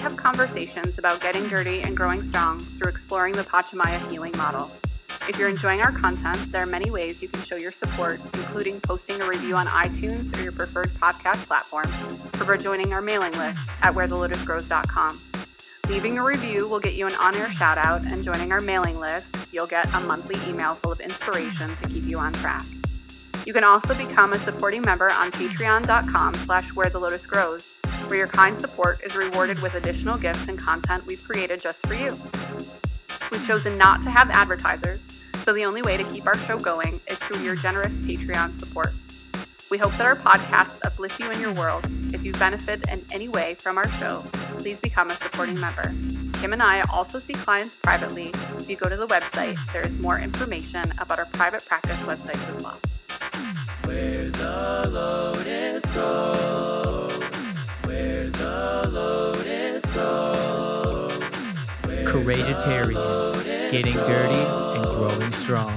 have conversations about getting dirty and growing strong through exploring the Pachamaya healing model. If you're enjoying our content, there are many ways you can show your support, including posting a review on iTunes or your preferred podcast platform, or joining our mailing list at wherethelotusgrows.com. Leaving a review will get you an on-air shout out, and joining our mailing list, you'll get a monthly email full of inspiration to keep you on track. You can also become a supporting member on patreon.com slash where the lotus grows, where your kind support is rewarded with additional gifts and content we've created just for you. We've chosen not to have advertisers, so the only way to keep our show going is through your generous Patreon support. We hope that our podcasts uplift you in your world. If you benefit in any way from our show, please become a supporting member. Kim and I also see clients privately. If you go to the website, there is more information about our private practice websites as well. Where the Courageitarians, getting dirty and growing strong.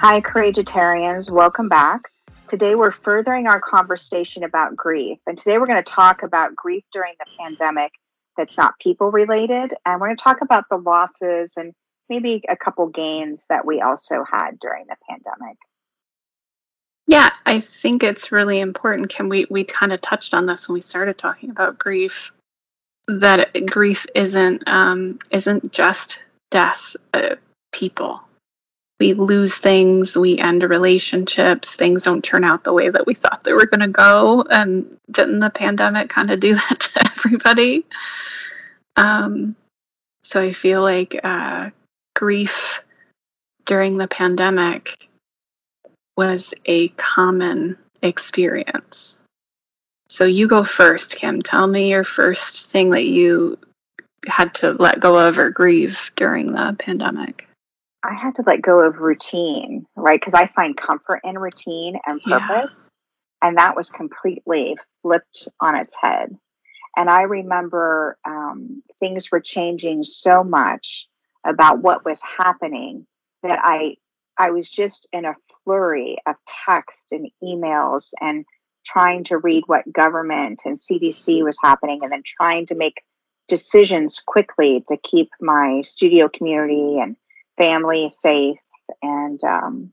Hi, Courageitarians. Welcome back. Today, we're furthering our conversation about grief. And today, we're going to talk about grief during the pandemic that's not people related. And we're going to talk about the losses and maybe a couple gains that we also had during the pandemic. Yeah, I think it's really important. Can we we kind of touched on this when we started talking about grief that grief isn't um, isn't just death. Uh, people we lose things, we end relationships, things don't turn out the way that we thought they were going to go. And didn't the pandemic kind of do that to everybody? Um, so I feel like uh, grief during the pandemic was a common experience. So you go first, Kim. Tell me your first thing that you had to let go of or grieve during the pandemic. I had to let go of routine, right? Because I find comfort in routine and purpose. Yeah. And that was completely flipped on its head. And I remember um, things were changing so much about what was happening that I I was just in a flurry of text and emails and trying to read what government and CDC was happening and then trying to make decisions quickly to keep my studio community and family safe and um,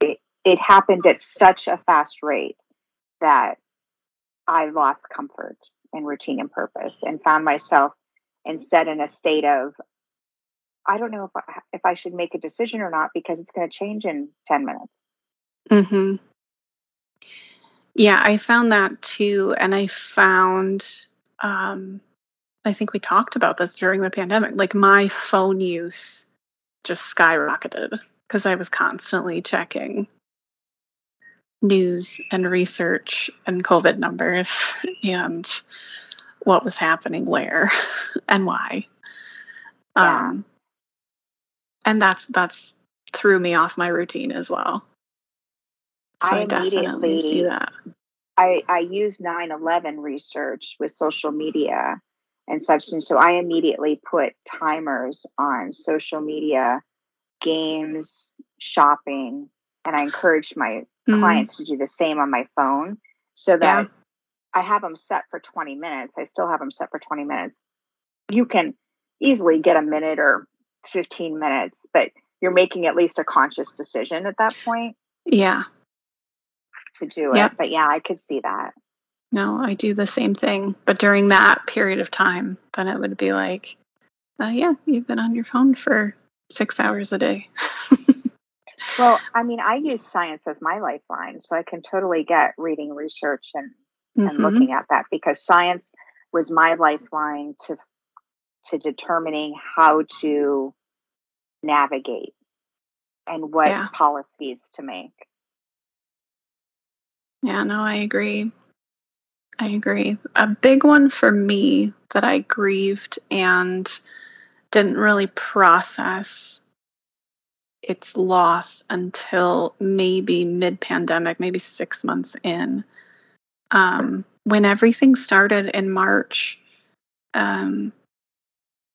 it, it happened at such a fast rate that i lost comfort and routine and purpose and found myself instead in a state of i don't know if I, if I should make a decision or not because it's going to change in 10 minutes. Hmm yeah i found that too and i found um i think we talked about this during the pandemic like my phone use just skyrocketed because I was constantly checking news and research and COVID numbers and what was happening where and why. Yeah. Um, and that's that's threw me off my routine as well. So I, I definitely see that. I, I use 9 11 research with social media and such. And so I immediately put timers on social media, games, shopping, and I encourage my mm-hmm. clients to do the same on my phone so that yeah. I have them set for 20 minutes. I still have them set for 20 minutes. You can easily get a minute or 15 minutes, but you're making at least a conscious decision at that point. Yeah. To do it. Yep. But yeah, I could see that. No, I do the same thing. But during that period of time, then it would be like, uh, yeah, you've been on your phone for six hours a day. well, I mean, I use science as my lifeline, so I can totally get reading research and, mm-hmm. and looking at that because science was my lifeline to to determining how to navigate and what yeah. policies to make. Yeah, no, I agree. I agree. A big one for me that I grieved and didn't really process its loss until maybe mid pandemic, maybe six months in. Um, when everything started in March, um,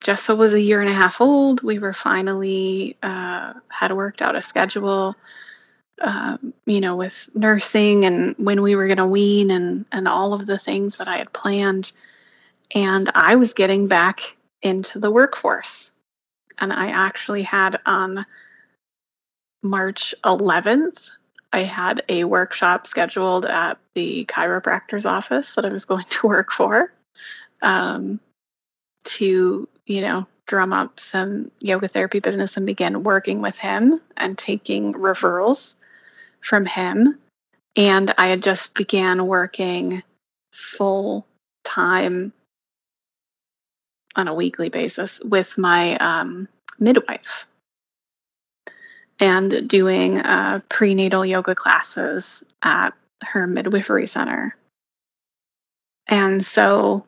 Jessa was a year and a half old. We were finally uh, had worked out a schedule, um, you know, with nursing and when we were going to wean and and all of the things that I had planned. And I was getting back into the workforce, and I actually had on March 11th. I had a workshop scheduled at the chiropractor's office that I was going to work for um, to you know, drum up some yoga therapy business and begin working with him and taking referrals from him. And I had just began working full time on a weekly basis with my um, midwife and doing uh, prenatal yoga classes at her midwifery center. And so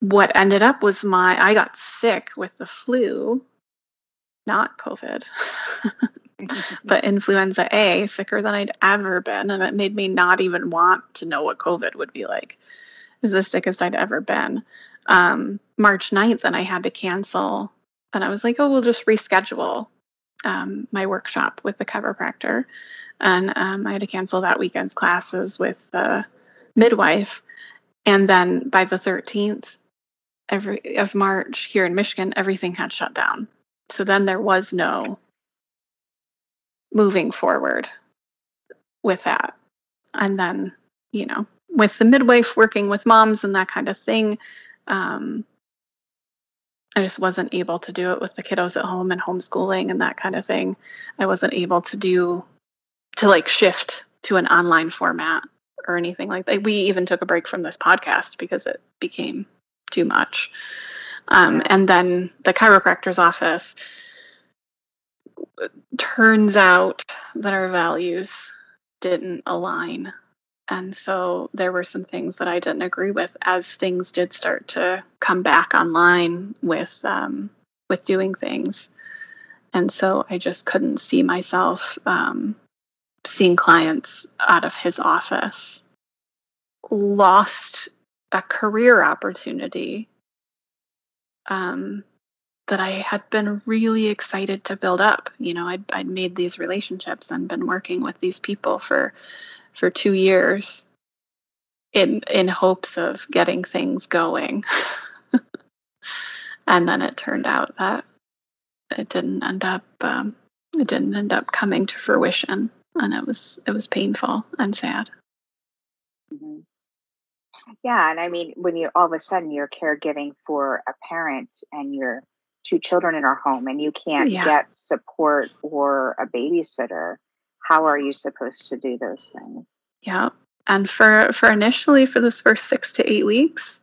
what ended up was my I got sick with the flu, not COVID, but influenza A, sicker than I'd ever been. And it made me not even want to know what COVID would be like. It was the sickest I'd ever been. Um, March 9th, and I had to cancel. And I was like, oh, we'll just reschedule um, my workshop with the chiropractor. And um, I had to cancel that weekend's classes with the midwife. And then by the 13th, every of March here in Michigan, everything had shut down. So then there was no moving forward with that. And then, you know, with the midwife working with moms and that kind of thing, um, I just wasn't able to do it with the kiddos at home and homeschooling and that kind of thing. I wasn't able to do to like shift to an online format or anything like that. We even took a break from this podcast because it became too much. Um, and then the chiropractor's office turns out that our values didn't align. And so there were some things that I didn't agree with as things did start to come back online with um, with doing things. And so I just couldn't see myself um, seeing clients out of his office. Lost a career opportunity um, that I had been really excited to build up. You know, I'd, I'd made these relationships and been working with these people for for two years in in hopes of getting things going. and then it turned out that it didn't end up um, it didn't end up coming to fruition, and it was it was painful and sad. Mm-hmm. Yeah, and I mean, when you all of a sudden you're caregiving for a parent and your two children in our home, and you can't Yeah. get support or a babysitter, how are you supposed to do those things? Yeah. And for for initially for this first 6 to 8 weeks,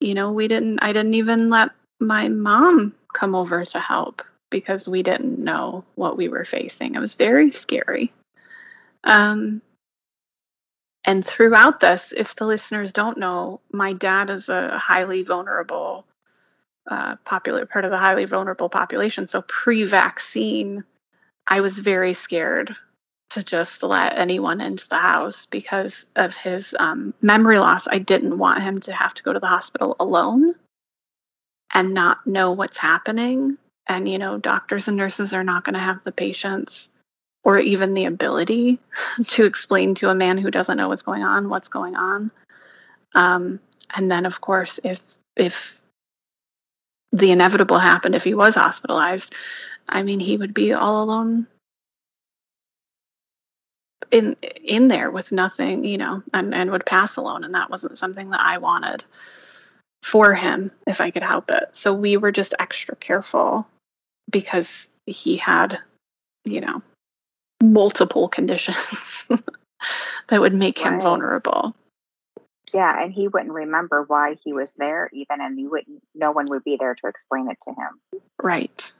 you know, we didn't I didn't even let my mom come over to help because we didn't know what we were facing. It was very scary. Um and throughout this, if the listeners don't know, my dad is a highly vulnerable uh, popular part of the highly vulnerable population. So pre-vaccine, I was very scared to just let anyone into the house because of his um, memory loss. I didn't want him to have to go to the hospital alone and not know what's happening. And, you know, doctors and nurses are not going to have the patience or even the ability to explain to a man who doesn't know what's going on what's going on. Um, and then, of course, if if the inevitable happened, if he was hospitalized, I mean, he would be all alone in in there with nothing, you know, and, and would pass alone. And that wasn't something that I wanted for him if I could help it. So we were just extra careful because he had, you know, multiple conditions that would make him Right. vulnerable. Yeah, and he wouldn't remember why he was there, even, and you wouldn't. No one would be there to explain it to him. Right.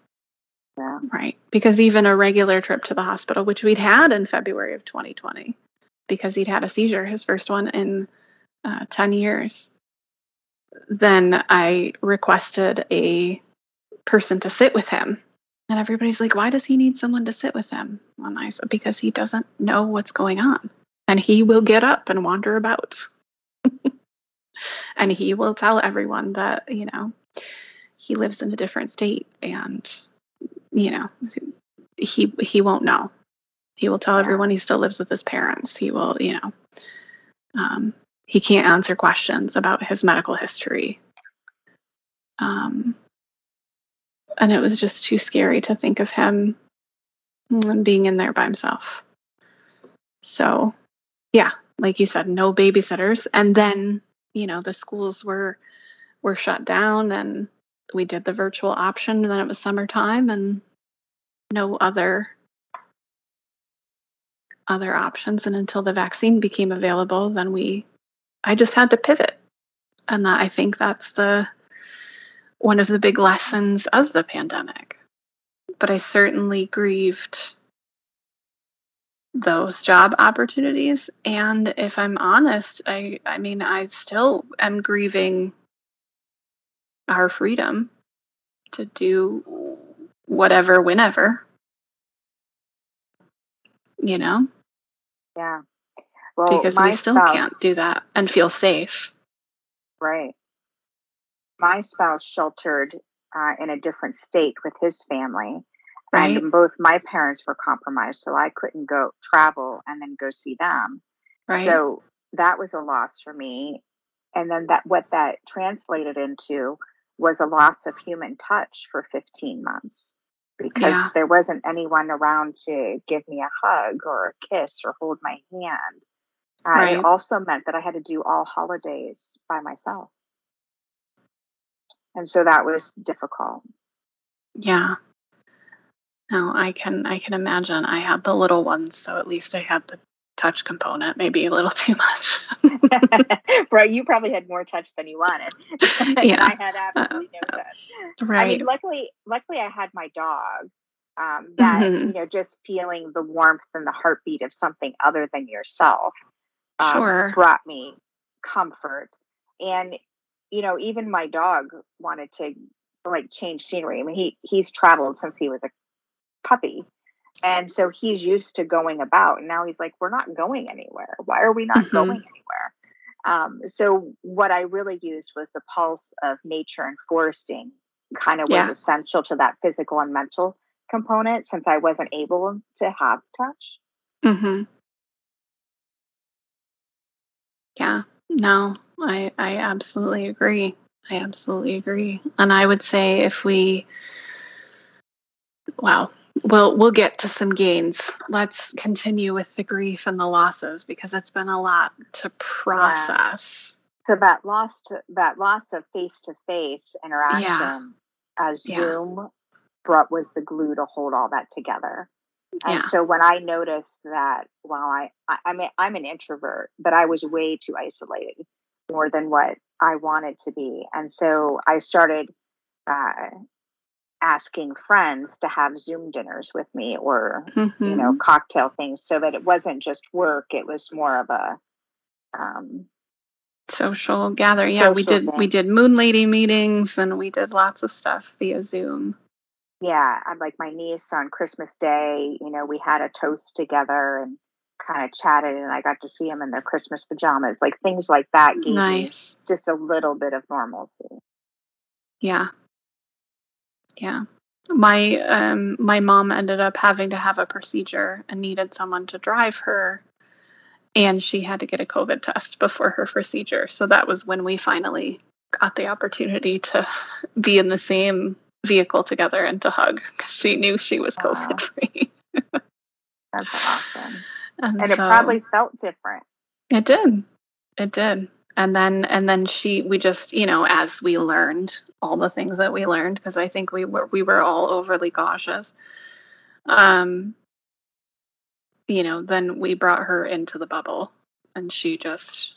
Yeah. Right. Because even a regular trip to the hospital, which we'd had in February of 2020, because he'd had a seizure, his first one in uh, 10 years, then I requested a person to sit with him. And everybody's like, why does he need someone to sit with him? And I said, because he doesn't know what's going on. And he will get up and wander about. and he will tell everyone that, you know, he lives in a different state and, you know, he he won't know. He will tell everyone he still lives with his parents. He will, you know, um, he can't answer questions about his medical history. Um, and it was just too scary to think of him being in there by himself. So, yeah, like you said, no babysitters. And then, you know, the schools were were shut down and we did the virtual option then it was summertime and no other other options and until the vaccine became available then we I just had to pivot. And that, I think that's the one of the big lessons of the pandemic. But I certainly grieved those job opportunities and if I'm honest, I I mean I still am grieving our freedom to do whatever whenever. You know? Yeah. Well, because we still spouse, can't do that and feel safe. Right. My spouse sheltered uh, in a different state with his family, Right? and both my parents were compromised, so I couldn't go travel and then go see them. right? So that was a loss for me. And then that what that translated into was a loss of human touch for 15 months because Yeah. there wasn't anyone around to give me a hug or a kiss or hold my hand. Uh, Right. It also meant that I had to do all holidays by myself. And so that was difficult. yeah. No, I can I can imagine. I had the little ones, so at least I had the touch component, maybe a little too much. right. You probably had more touch than you wanted. Yeah. I had absolutely no touch. Right. I mean, luckily, luckily, I had my dog. Um, that Mhm. you know, just feeling the warmth and the heartbeat of something other than yourself, um, Sure. brought me comfort. And you know, even my dog wanted to like change scenery. I mean, he he's traveled since he was a puppy, and so he's used to going about. And now he's like, "We're not going anywhere. Why are we not Mhm. going anywhere?" Um, so what I really used was the pulse of nature and foresting kind of Yeah. was essential to that physical and mental component since I wasn't able to have touch. hmm Yeah. No, I I absolutely agree. I absolutely agree. And I would say if we wow, we'll we'll get to some gains. Let's continue with the grief and the losses because it's been a lot to process. So that loss to, that loss of face to face interaction as Yeah. Zoom brought was the glue to hold all that together. And Yeah. so when I noticed that while I, I I'm a, I'm an introvert, but I was way too isolated more than what I wanted to be, and so I started uh, asking friends to have Zoom dinners with me or you know Mhm. cocktail things, so that it wasn't just work; it was more of a um, social gathering. Yeah, we Social did we did moon lady meetings and we did lots of stuff via Zoom. yeah, I'm like my niece on Christmas Day, you know, we had a toast together and kind of chatted and I got to see them in their Christmas pajamas. Like things like that gave me Nice. just a little bit of normalcy. Yeah. Yeah. My um my mom ended up having to have a procedure and needed someone to drive her and she had to get a COVID test before her procedure. So that was when we finally got the opportunity to be in the same vehicle together and to hug 'cause she knew she was Wow. COVID free. That's awesome. And, And it probably felt different. It did. It did. And then and then she we just, you know, as we learned all the things that we learned because I think we were we were all overly cautious. Um you know, then we brought her into the bubble and she just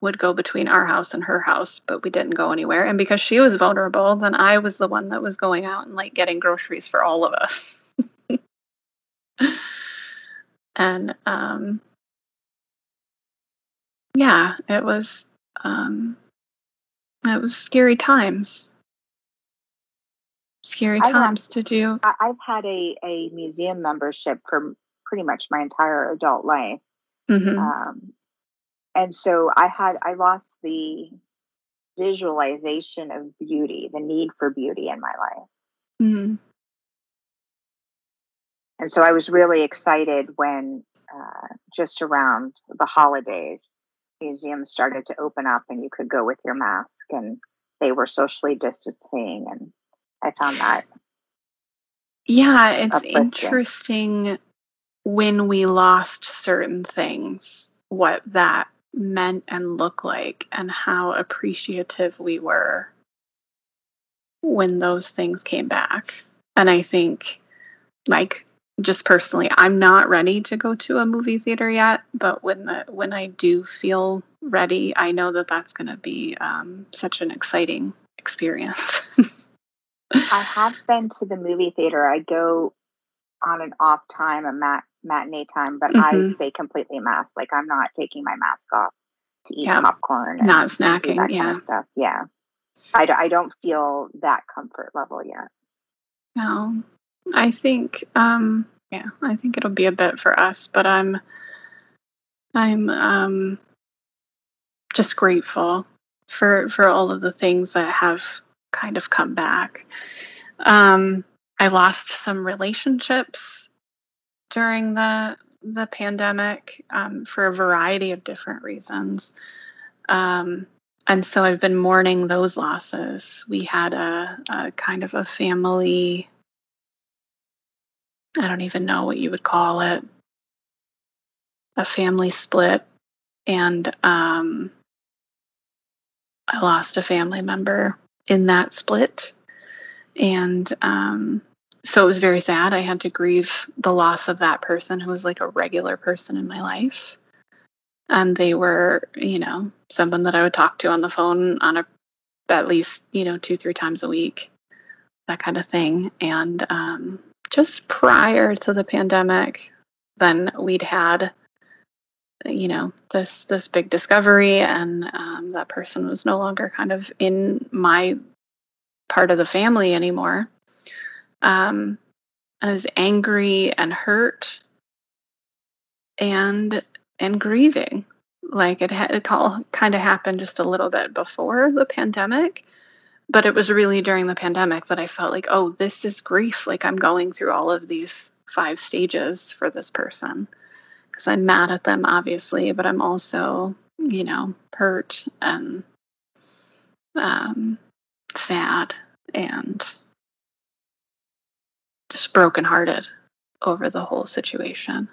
would go between our house and her house, but we didn't go anywhere. And because she was vulnerable, then I was the one that was going out and like getting groceries for all of us. and um yeah, it was um it was scary times. Scary times to do. I, I've had a, a museum membership for pretty much my entire adult life. Mhm. Um, and so I had I lost the visualization of beauty, the need for beauty in my life. Mm-hmm. And so I was really excited when uh, just around the holidays, museums started to open up and you could go with your mask and they were socially distancing. And I found that. Yeah, it's uplifting. interesting when we lost certain things, what that meant and looked like, and how appreciative we were when those things came back. And I think, like, just personally, I'm not ready to go to a movie theater yet. But when the when I do feel ready, I know that that's going to be um, such an exciting experience. I have been to the movie theater. I go on an off time, a mat matinee time, but I Mhm. stay completely masked. Like I'm not taking my mask off to eat Yeah. popcorn, Not snacking, yeah. kind of stuff. Yeah, I, d- I don't feel that comfort level yet. No, I think, um, yeah, I think it'll be a bit for us, but I'm, I'm, um, just grateful for for all of the things that have kind of come back. Um, I lost some relationships during the the pandemic um, for a variety of different reasons. Um, and so I've been mourning those losses. We had a, a kind of a family, I don't even know what you would call it, a family split. And um, I lost a family member in that split. And um, so it was very sad. I had to grieve the loss of that person who was like a regular person in my life. And they were, you know, someone that I would talk to on the phone on a at least, you know, two, three times a week, that kind of thing. And um, just prior to the pandemic, then we'd had, you know, this this big discovery, and um, that person was no longer kind of in my part of the family anymore. Um, I was angry and hurt and and grieving. Like it had it all kind of happened just a little bit before the pandemic, but it was really during the pandemic that I felt like, oh, this is grief. Like I'm going through all of these five stages for this person because I'm mad at them, obviously, but I'm also, you know, hurt and um, sad and just brokenhearted over the whole situation.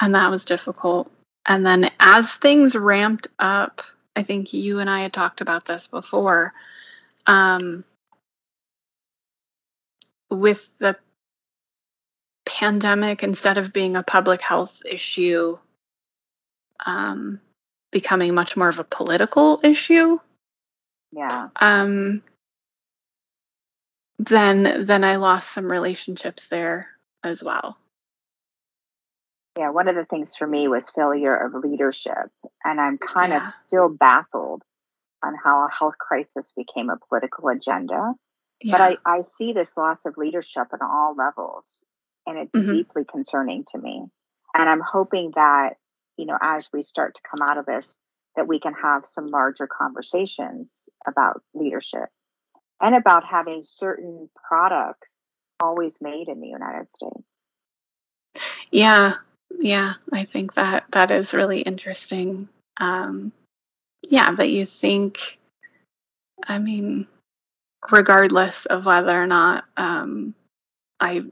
And that was difficult. And then as things ramped up, I think you and I had talked about this before. Um, with the pandemic, instead of being a public health issue, um, becoming much more of a political issue, Yeah, um, then then I lost some relationships there as well. yeah. One of the things for me was failure of leadership, and I'm kind Yeah. of still baffled on how a health crisis became a political agenda. Yeah. But I, I see this loss of leadership on all levels, and it's Mhm. deeply concerning to me. And I'm hoping that, you know, as we start to come out of this, that we can have some larger conversations about leadership and about having certain products always made in the United States. Yeah, yeah, I think that that is really interesting. Um, yeah, but you think, I mean, regardless of whether or not um, I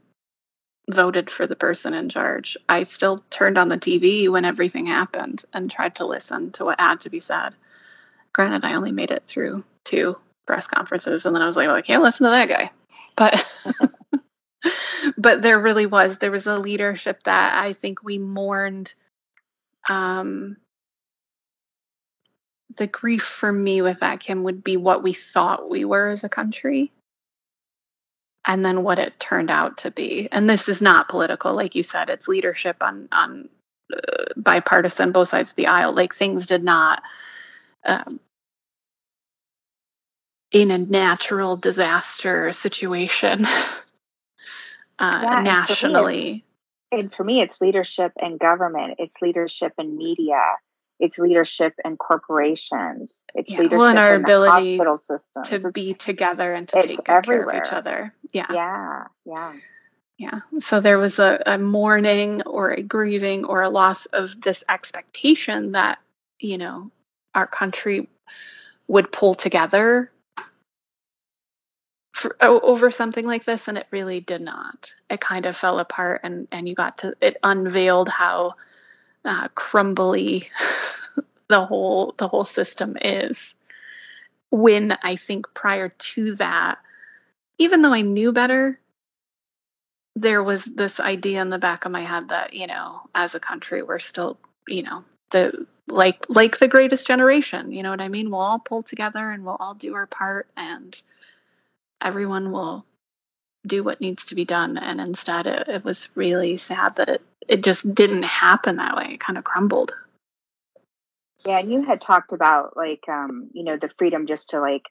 voted for the person in charge, I still turned on the TV when everything happened and tried to listen to what had to be said. Granted, I only made it through two press conferences, and then I was like, well, I can't listen to that guy. But but there really was there was a leadership that I think we mourned. Um, the grief for me with that Kim would be what we thought we were as a country, and then what it turned out to be. And this is not political, like you said. It's leadership on on uh, bipartisan, both sides of the aisle. Like things did not. Um, in a natural disaster situation uh, Yeah, and for me, nationally. And for me, it's leadership in government, it's leadership in media, it's leadership and corporations. It's Yeah, leadership well, and our ability hospital systems. to It's- be together and to take good care of each other. Yeah. yeah, yeah. Yeah. So there was a, a mourning or a grieving or a loss of this expectation that, you know, our country would pull together for, over something like this. And it really did not. It kind of fell apart and, and you got to, it unveiled how uh, crumbly the whole, the whole system is. When I think prior to that, even though I knew better, there was this idea in the back of my head that you know as a country we're still you know the like like the greatest generation you know what i mean we'll all pull together and we'll all do our part and everyone will do what needs to be done and instead it, it was really sad that it it just didn't happen that way it kind of crumbled Yeah, and you had talked about like um, you know, the freedom just to like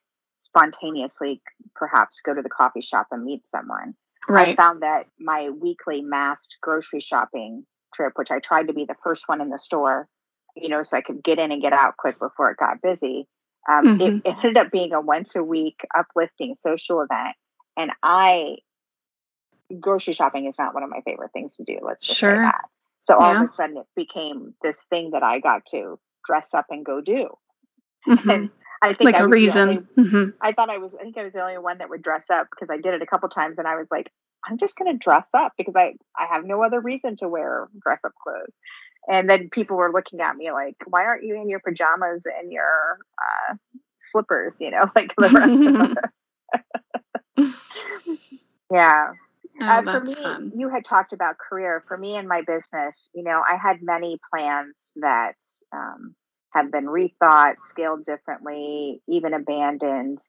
spontaneously perhaps go to the coffee shop and meet someone. Right. I found that my weekly masked grocery shopping trip, which I tried to be the first one in the store, you know, so I could get in and get out quick before it got busy. Um, Mhm. it, it ended up being a once a week uplifting social event. And I, grocery shopping is not one of my favorite things to do. Let's just Sure. say that. So all Yeah. of a sudden it became this thing that I got to dress up and go do. Mhm. And I think like I a reason only- Mhm. I thought I was, I think I was the only one that would dress up because I did it a couple times and I was like, I'm just going to dress up because I, I have no other reason to wear dress up clothes. And then people were looking at me like, why aren't you in your pajamas and your uh, slippers, you know, like the rest of us? yeah. oh, Uh, for me, fun you had talked about career. For me and my business, you know, I had many plans that um, have been rethought, scaled differently, even abandoned.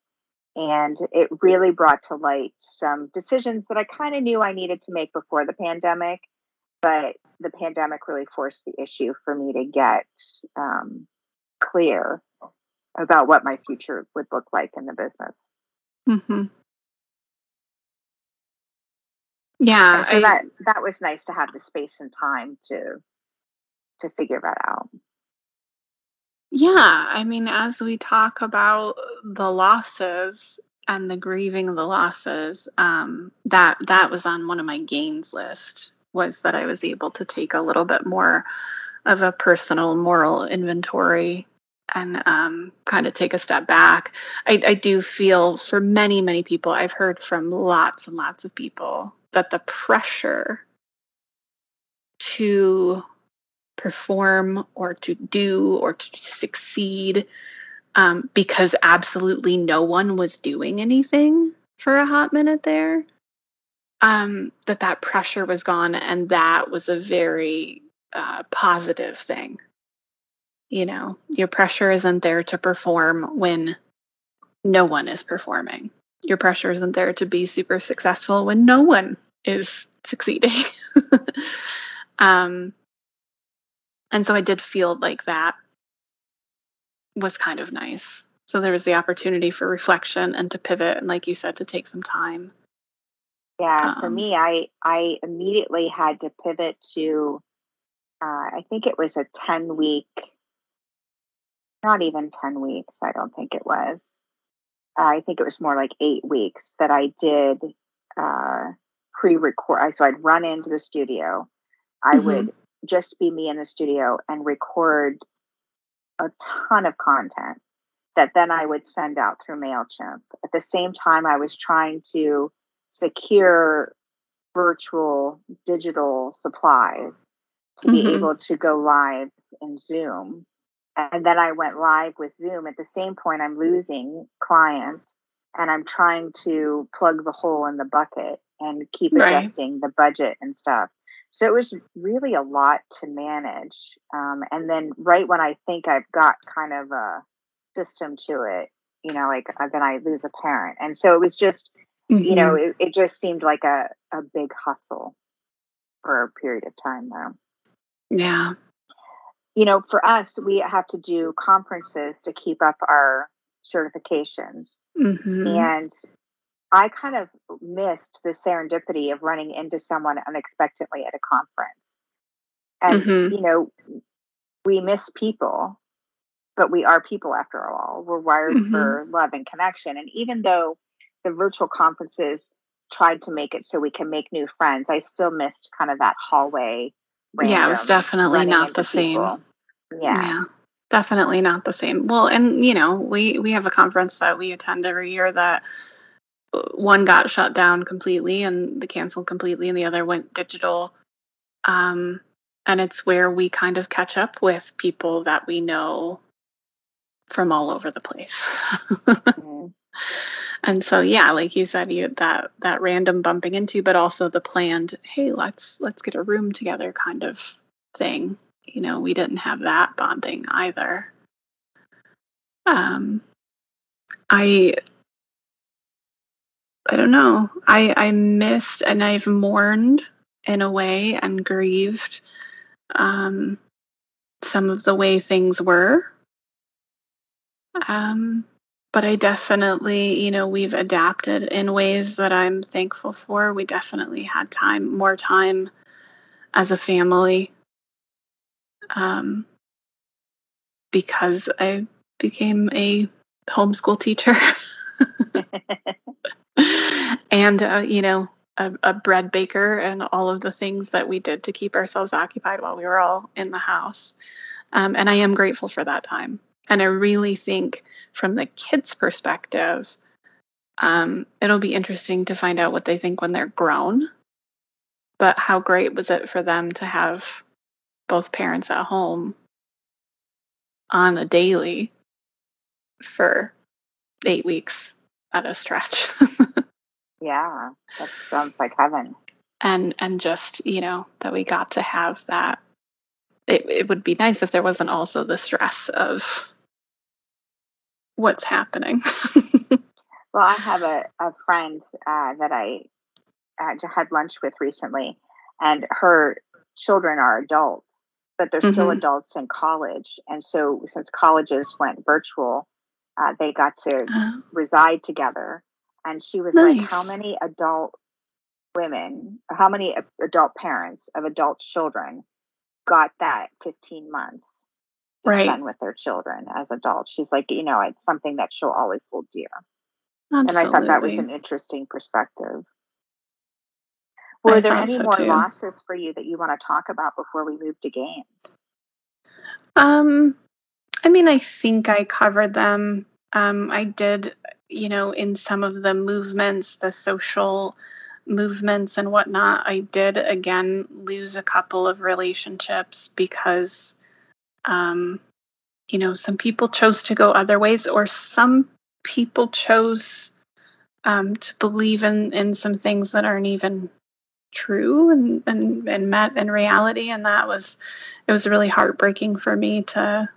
And it really brought to light some decisions that I kind of knew I needed to make before the pandemic. But the pandemic really forced the issue for me to get um, clear about what my future would look like in the business. hmm yeah And so I- that that was nice to have the space and time to to figure that out. Yeah, I mean, as we talk about the losses and the grieving of the losses, um, that that was on one of my gains list was that I was able to take a little bit more of a personal moral inventory and um, kind of take a step back. I, I do feel for many, many people, I've heard from lots and lots of people that the pressure to perform or to do or to succeed um, because absolutely no one was doing anything for a hot minute there um, that that pressure was gone and that was a very uh, positive thing. You know your pressure isn't there to perform when no one is performing your pressure isn't there to be super successful when no one is succeeding um, and so I did feel like that was kind of nice. So there was the opportunity for reflection and to pivot, and like you said, to take some time. Yeah, for Um, me, I I immediately had to pivot to. Uh, I think it was a ten week, not even ten weeks. I don't think it was. Uh, I think it was more like eight weeks that I did uh, pre-record. So I'd run into the studio. I Mhm. would just be me in the studio and record a ton of content that then I would send out through MailChimp. At the same time, I was trying to secure virtual digital supplies to be Mhm. able to go live in Zoom. And then I went live with Zoom. At the same point, I'm losing clients and I'm trying to plug the hole in the bucket and keep Right. adjusting the budget and stuff. So it was really a lot to manage. Um, and then right when I think I've got kind of a system to it, you know, like uh, then I lose a parent. And so it was just, you know, Mhm. it, it just seemed like a, a big hustle for a period of time there. yeah, You know, for us, we have to do conferences to keep up our certifications. Mhm. And I kind of missed the serendipity of running into someone unexpectedly at a conference. And, Mhm. you know, we miss people, but we are people after all. We're wired Mhm. for love and connection. And even though the virtual conferences tried to make it so we can make new friends, I still missed kind of that hallway. Yeah, it was definitely not the same. people. Yeah. definitely not the same. Well, and you know, we we have a conference that we attend every year that uh, one got shut down completely and the canceled completely and the other went digital. Um and it's where we kind of catch up with people that we know from all over the place. Mhm. And so yeah, like you said, you that that random bumping into but also the planned, hey, let's let's get a room together kind of thing. You know, we didn't have that bonding either. Um I I don't know. I I missed and I've mourned in a way and grieved um some of the way things were. Um but I definitely, you know, we've adapted in ways that I'm thankful for. We definitely had time, more time as a family. Um because I became a homeschool teacher. and uh, you know a, a bread baker and all of the things that we did to keep ourselves occupied while we were all in the house um, and i am grateful for that time and i really think from the kids perspective um, it'll be interesting to find out what they think when they're grown but how great was it for them to have both parents at home on a daily for eight weeks at a stretch yeah. That sounds like heaven. and and just you know that we got to have that it, it would be nice if there wasn't also the stress of what's happening Well, I have a, a friend uh, that I uh, had lunch with recently, and her children are adults, but they're still Mhm. adults in college. And so, since colleges went virtual, uh, they got to Uh, reside together. And she was like, How many adult women, how many adult parents of adult children got that 15 months to Right. spend with their children as adults? She's like, You know, it's something that she'll always hold dear. Absolutely. And I thought that was an interesting perspective. I Were there any so more too. losses for you that you want to talk about before we move to games? um i mean i think i covered them um i did you know in some of the movements the social movements and whatnot i did again lose a couple of relationships because um you know some people chose to go other ways or some people chose um to believe in in some things that aren't even true and and, and met in reality. And that was it was really heartbreaking for me to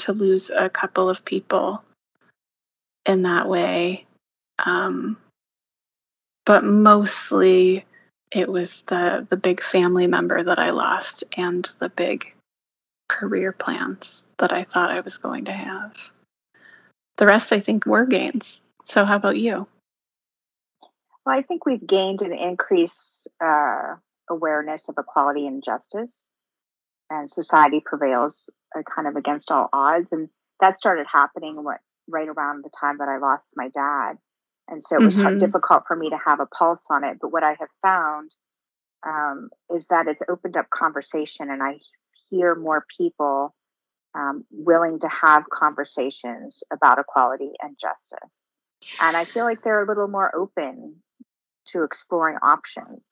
to lose a couple of people in that way. Um but mostly it was the the big family member that i lost and the big career plans that i thought i was going to have the rest i think were gains so how about you Well, I think we've gained an increased uh, awareness of equality and justice, and society prevails uh, kind of against all odds. And that started happening what right around the time that I lost my dad, and so it was Mhm. difficult for me to have a pulse on it. But what I have found um, is that it's opened up conversation, and I hear more people um, willing to have conversations about equality and justice. And I feel like they're a little more open to exploring options.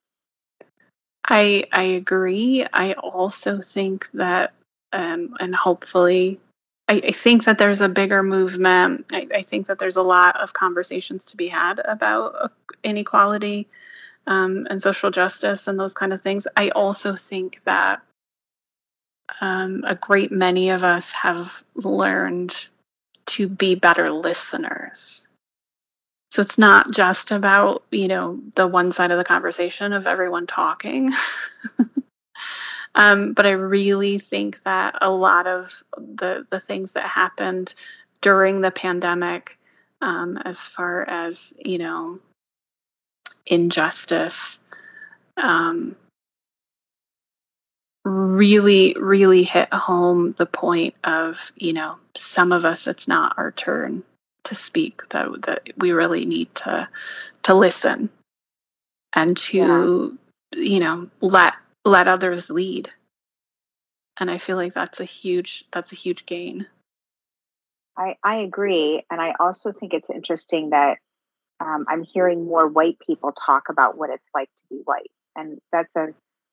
I I agree. I also think that, um, and hopefully, I, I think that there's a bigger movement. I, I think that there's a lot of conversations to be had about uh, inequality um, and social justice and those kind of things. I also think that um, a great many of us have learned to be better listeners. So it's not just about, you know, the one side of the conversation of everyone talking. um, but I really think that a lot of the the things that happened during the pandemic, um, as far as you know, injustice, um, really, really hit home the point of, you know, some of us, it's not our turn to speak, that, that we really need to, to listen and to, yeah. you know, let, let others lead. And I feel like that's a huge, that's a huge gain. I, I agree. And I also think it's interesting that um, I'm hearing more white people talk about what it's like to be white. And that's a,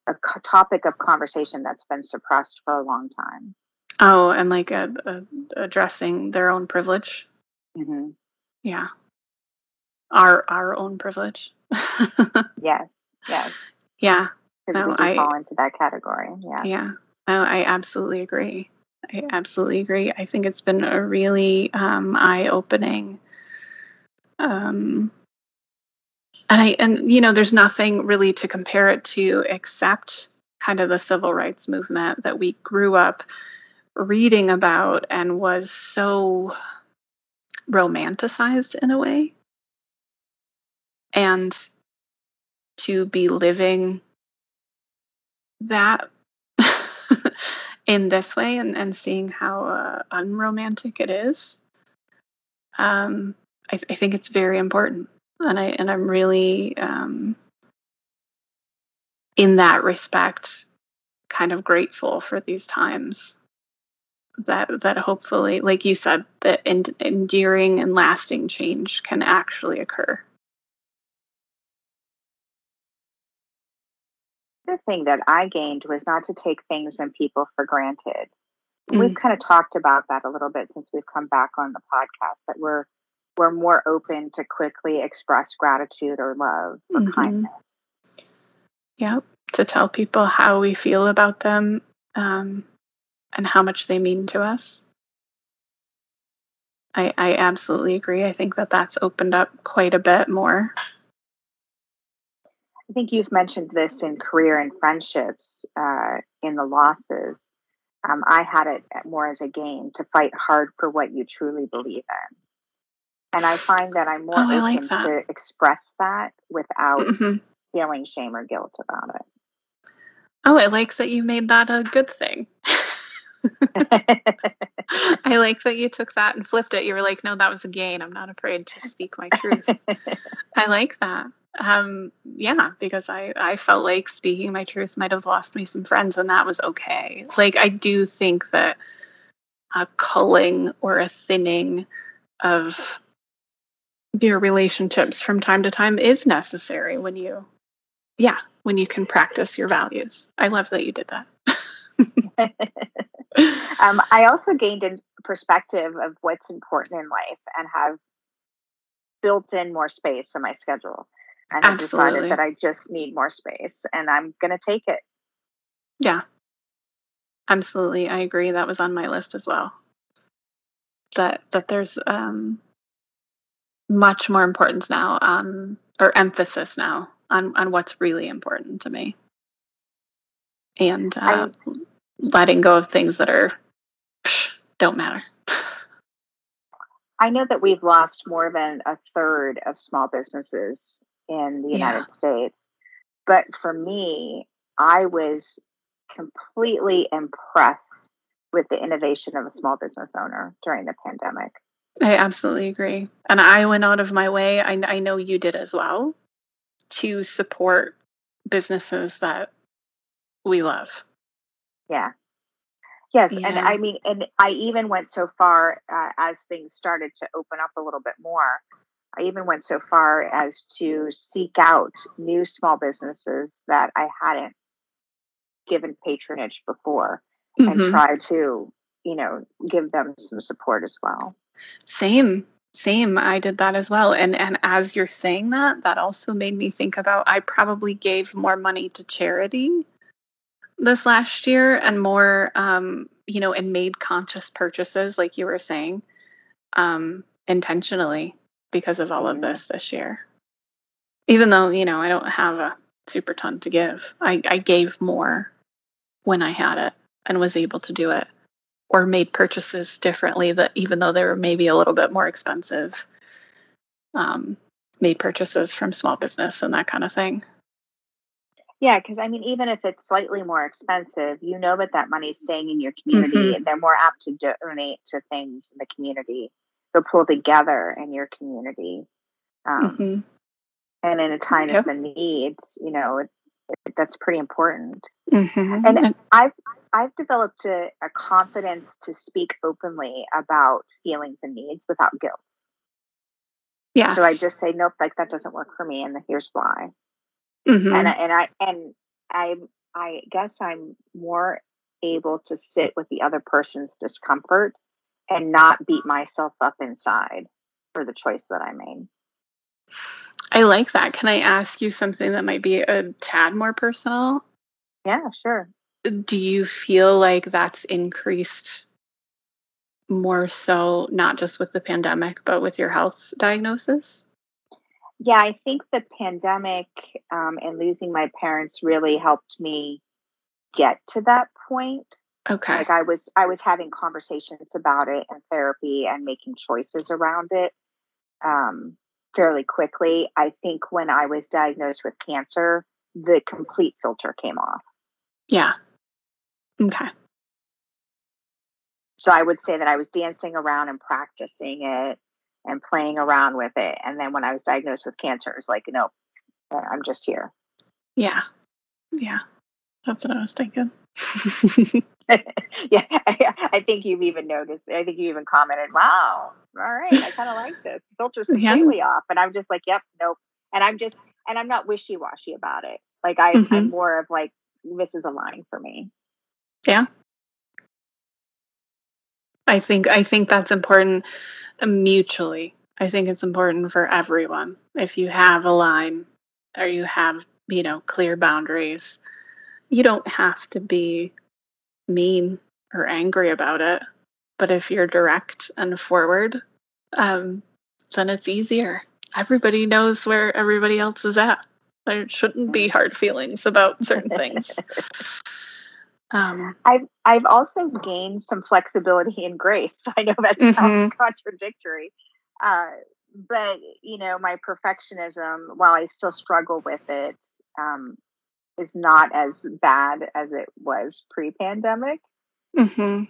a topic of conversation that's been suppressed for a long time. Oh, and like a, a, addressing their own privilege. Mm-hmm. Yeah, our our own privilege. yes. Yes. Yeah. Because no, we I, fall into that category. Yeah. Yeah. No, I absolutely agree. I absolutely agree. I think it's been a really um, eye opening um, and I and you know, there's nothing really to compare it to except kind of the civil rights movement that we grew up reading about and was so romanticized in a way. And to be living that in this way and, and seeing how uh, unromantic it is um, I, th- I think it's very important, and I and I'm really um, in that respect kind of grateful for these times that that hopefully like you said that en- enduring and lasting change can actually occur the thing that i gained was not to take things and people for granted mm. we've kind of talked about that a little bit since we've come back on the podcast that we're we're more open to quickly express gratitude or love or mm-hmm. kindness. Yep, to tell people how we feel about them um, and how much they mean to us. I, I absolutely agree. I think that that's opened up quite a bit more. I think you've mentioned this in career and friendships uh, in the losses. Um, I had it more as a game to fight hard for what you truly believe in and I find that I'm more oh, open like to express that without mm-hmm. feeling shame or guilt about it. Oh, I like that you made that a good thing. I like that you took that and flipped it. You were like, no, that was a gain. I'm not afraid to speak my truth. I like that. Um, yeah, because I, I felt like speaking my truth might have lost me some friends, and that was okay. Like, I do think that a culling or a thinning of your relationships from time to time is necessary when you yeah when you can practice your values. I love that you did that. Um, i also gained a perspective of what's important in life and have built in more space in my schedule. And have decided that i just need more space and i'm going to take it. Yeah. Absolutely. I agree. That was on my list as well. That that there's um much more importance now on or emphasis now on on what's really important to me. And uh, I, letting go of things that are psh, don't matter. I know that we've lost more than a third of small businesses in the united yeah. states but for me i was completely impressed with the innovation of a small business owner during the pandemic I absolutely agree. And I went out of my way, I, I know you did as well, to support businesses that we love. Yeah. Yes. Yeah. And I mean, and I even went so far uh, as things started to open up a little bit more. I even went so far as to seek out new small businesses that I hadn't given patronage before mm-hmm. and try to, you know, give them some support as well. Same, same. I did that as well. And and as you're saying that, that also made me think about I probably gave more money to charity this last year and more um, you know, and made conscious purchases like you were saying, um, intentionally because of all of this this year. Even though, you know, I don't have a super ton to give. I, I gave more when I had it and was able to do it or made purchases differently that even though they were maybe a little bit more expensive um, made purchases from small business and that kind of thing Yeah, because I mean, even if it's slightly more expensive, you know that that money is staying in your community. Mhm. They're more apt to donate to things in the community. They'll pull together in your community. Um, Mhm. And in a time Yep. of need, you know, it, it, that's pretty important. Mhm. And And- I've I've developed a, a confidence to speak openly about feelings and needs without guilt. Yeah. So I just say, nope, like that doesn't work for me, and here's why. Mhm. and I, and I and I I guess I'm more able to sit with the other person's discomfort and not beat myself up inside for the choice that I made. I like that. Can I ask you something that might be a tad more personal? Yeah, sure. Do you feel like that's increased more so not just with the pandemic but with your health diagnosis? Yeah, I think the pandemic um, and losing my parents really helped me get to that point. Okay. Like I was I was having conversations about it and therapy and making choices around it um, fairly quickly. I think when I was diagnosed with cancer, the complete filter came off. Yeah. Okay. So I would say that I was dancing around and practicing it and playing around with it. And then when I was diagnosed with cancer, it's like, no, I'm just here. Yeah. Yeah. That's what I was thinking. yeah, I, I think you've even noticed. I think you even commented, "Wow, all right, I kind of like this. The filter's Yeah. completely off." And I'm just like, "Yep, nope." And I'm just, and I'm not wishy washy about it. Like I, I'm Mhm. more of like, this is a line for me. Yeah. I think I think that's important uh, mutually. I think it's important for everyone. If you have a line or you have, you know, clear boundaries, you don't have to be mean or angry about it. But if you're direct and forward, um, then it's easier. Everybody knows where everybody else is at. There shouldn't be hard feelings about certain things. Um, I've I've also gained some flexibility and grace. I know that sounds contradictory, uh, but you know, my perfectionism, while I still struggle with it, um, is not as bad as it was pre-pandemic. hmm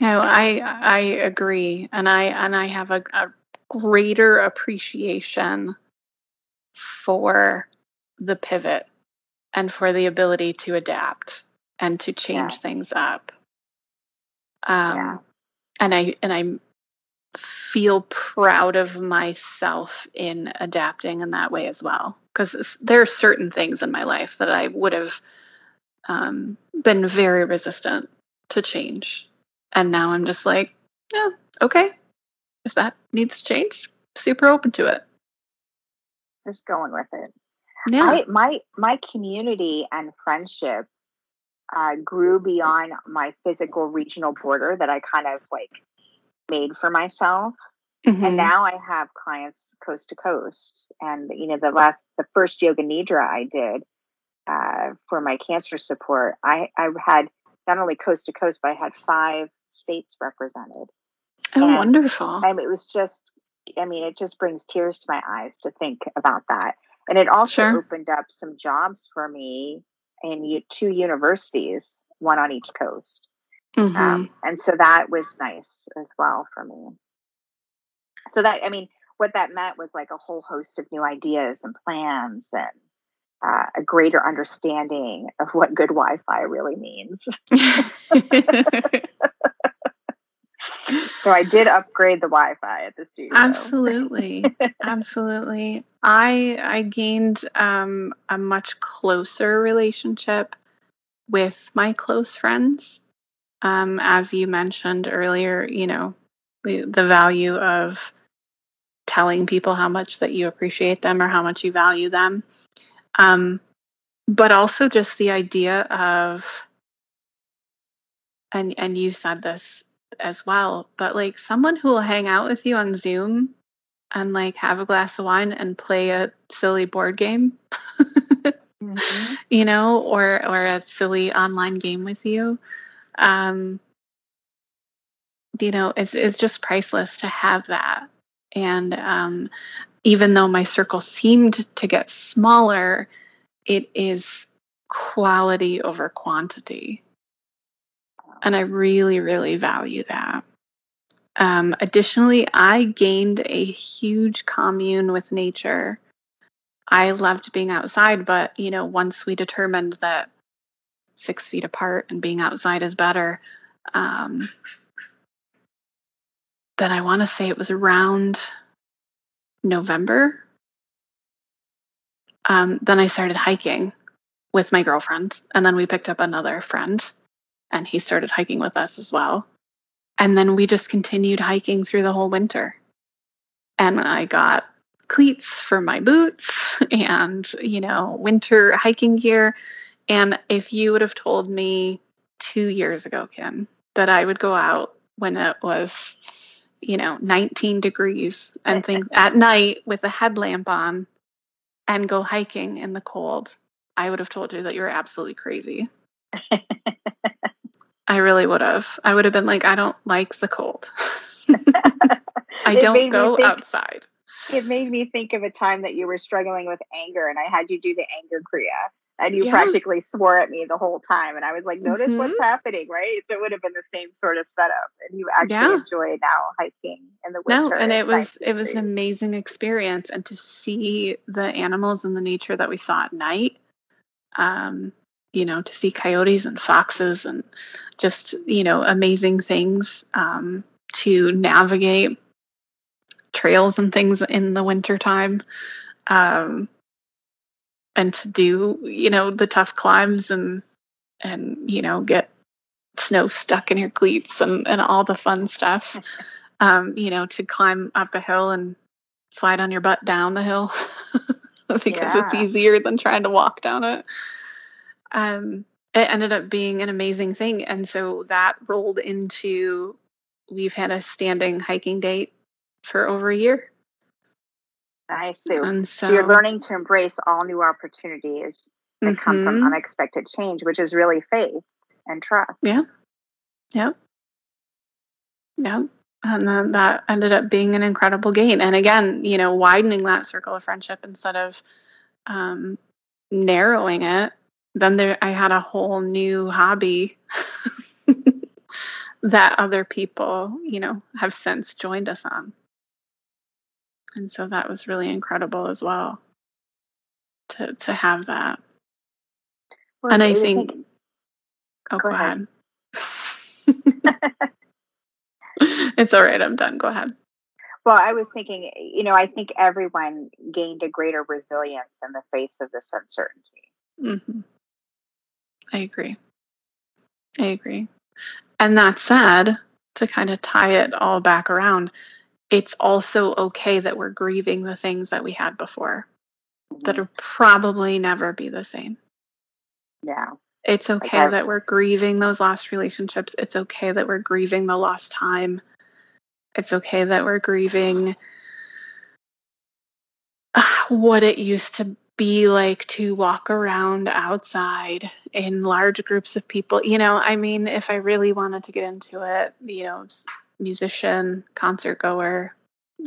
No, I I agree, and I and I have a, a greater appreciation for the pivot and for the ability to adapt and to change Yeah. things up. Um, Yeah. and I and I feel proud of myself in adapting in that way as well because there are certain things in my life that I would have um, been very resistant to change, and now I'm just like, yeah, okay, if that needs to change, super open to it. Just going with it. Yeah, I my my community and friendship uh, grew beyond my physical regional border that I kind of like made for myself. Mhm. And now I have clients coast to coast. And you know, the last the first yoga nidra I did uh, for my cancer support, I I had not only coast to coast, but I had five states represented. oh, and- wonderful. And it was just, I mean, it just brings tears to my eyes to think about that. And it also Sure. opened up some jobs for me in two universities, one on each coast. Mhm. Um, and so that was nice as well for me. So that, I mean, what that meant was like a whole host of new ideas and plans and uh, a greater understanding of what good Wi Fi really means. So I did upgrade the Wi Fi at the studio. Absolutely. Absolutely. I I gained um a much closer relationship with my close friends. Um as you mentioned earlier, you know, we, the value of telling people how much that you appreciate them or how much you value them. Um but also just the idea of and and you said this as well, but like someone who will hang out with you on Zoom and like have a glass of wine and play a silly board game, Mhm. you know, or or a silly online game with you. Um you know, it's it's just priceless to have that. And um even though my circle seemed to get smaller, it is quality over quantity. And I really, really value that. Um, additionally, I gained a huge commune with nature. I loved being outside, but you know, once we determined that six feet apart and being outside is better, um, then I want to say it was around November. Um, then I started hiking with my girlfriend, and then we picked up another friend, and he started hiking with us as well. And then we just continued hiking through the whole winter. And I got cleats for my boots and, you know, winter hiking gear. And if you would have told me two years ago, Kim, that I would go out when it was, you know, 19 degrees and think at night with a headlamp on and go hiking in the cold, I would have told you that you were absolutely crazy. I really would have. I would have been like, I don't like the cold. I don't go think- outside. It made me think of a time that you were struggling with anger and I had you do the anger kriya. And you Yeah. practically swore at me the whole time. And I was like, notice what's Mhm. happening, right? So it would have been the same sort of setup. And you actually Yeah. enjoy now hiking in the winter. No, and it was it was an amazing experience and to see the animals and the nature that we saw at night. Um, you know, to see coyotes and foxes and just, you know, amazing things um, to navigate trails and things in the wintertime. Um, and to do, you know, the tough climbs and and, you know, get snow stuck in your cleats and, and all the fun stuff. um, you know, to climb up a hill and slide on your butt down the hill because it's easier than trying to walk down it. Um, it ended up being an amazing thing. And so that rolled into we've had a standing hiking date for over a year. Nice. So, And so you're learning to embrace all new opportunities that come from Mhm. unexpected change, which is really faith and trust. Yeah. Yep. Yep. And then that ended up being an incredible gain. And again, you know, widening that circle of friendship instead of um, narrowing it, then there I had a whole new hobby that other people, you know, have since joined us on. And so that was really incredible as well to to have that. Well, And I think Oh, Go go, ahead. ahead. it's all right. I'm done. Go ahead. Well, I was thinking, you know, I think everyone gained a greater resilience in the face of this uncertainty. hmm I agree. I agree. And that said, to kind of tie it all back around, it's also okay that we're grieving the things that we had before that will probably never be the same. Yeah. It's okay I've- that we're grieving those lost relationships. It's okay that we're grieving the lost time. It's okay that we're grieving what it used to be like to walk around outside in large groups of people. You know, I mean, if I really wanted to get into it, you know, musician, concert goer,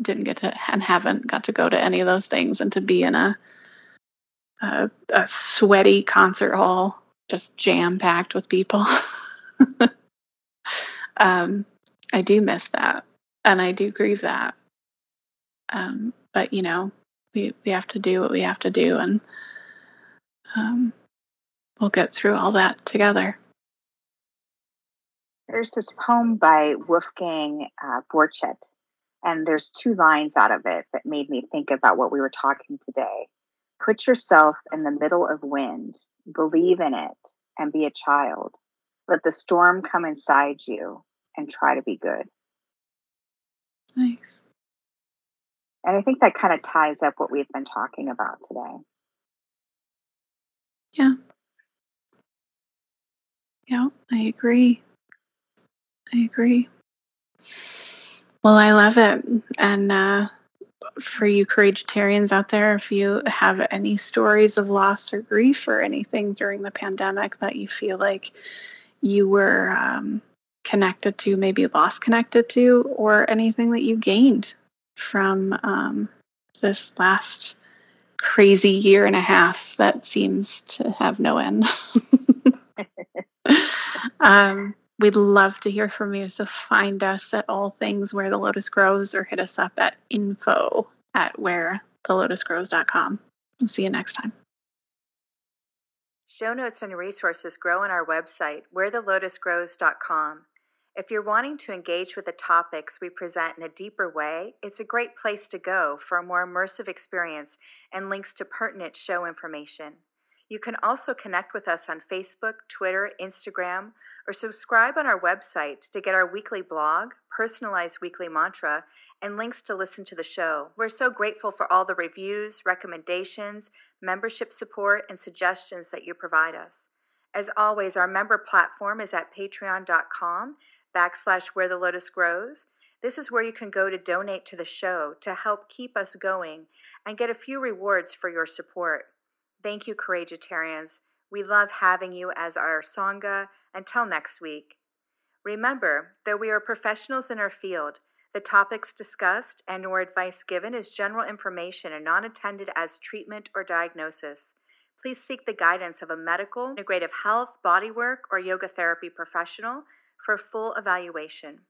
didn't get to and haven't got to go to any of those things and to be in a a, a sweaty concert hall just jam packed with people. um, I do miss that, and I do grieve that. Um, but you know, we we have to do what we have to do, and um, we'll get through all that together. There's this poem by Wolfgang uh, and there's two lines out of it that made me think about what we were talking today. Put yourself in the middle of wind, believe in it, and be a child. Let the storm come inside you and try to be good. Nice. And I think that kind of ties up what we've been talking about today. Yeah, Yeah, I agree. I agree. Well, I love it. And uh, for you courageitarians out there, if you have any stories of loss or grief or anything during the pandemic that you feel like you were um, connected to, maybe lost connected to, or anything that you gained from um, this last crazy year and a half that seems to have no end. um, we'd love to hear from you. So find us at all things where the lotus grows or hit us up at info at where the lotusgrows.com. We'll see you next time. Show notes and resources grow on our website, wherethelotusgrows.com. If you're wanting to engage with the topics we present in a deeper way, it's a great place to go for a more immersive experience and links to pertinent show information. You can also connect with us on Facebook, Twitter, Instagram, or subscribe on our website to get our weekly blog, personalized weekly mantra, and links to listen to the show. We're so grateful for all the reviews, recommendations, membership support, and suggestions that you provide us. As always, our member platform is at patreon.com backslash where the lotus grows. This is where you can go to donate to the show to help keep us going and get a few rewards for your support. Thank you, Courageitarians. We love having you as our Sangha. Until next week. Remember that we are professionals in our field the topics discussed and or advice given is general information and not intended as treatment or diagnosis. Please seek the guidance of a medical, integrative health, bodywork, or yoga therapy professional for full evaluation.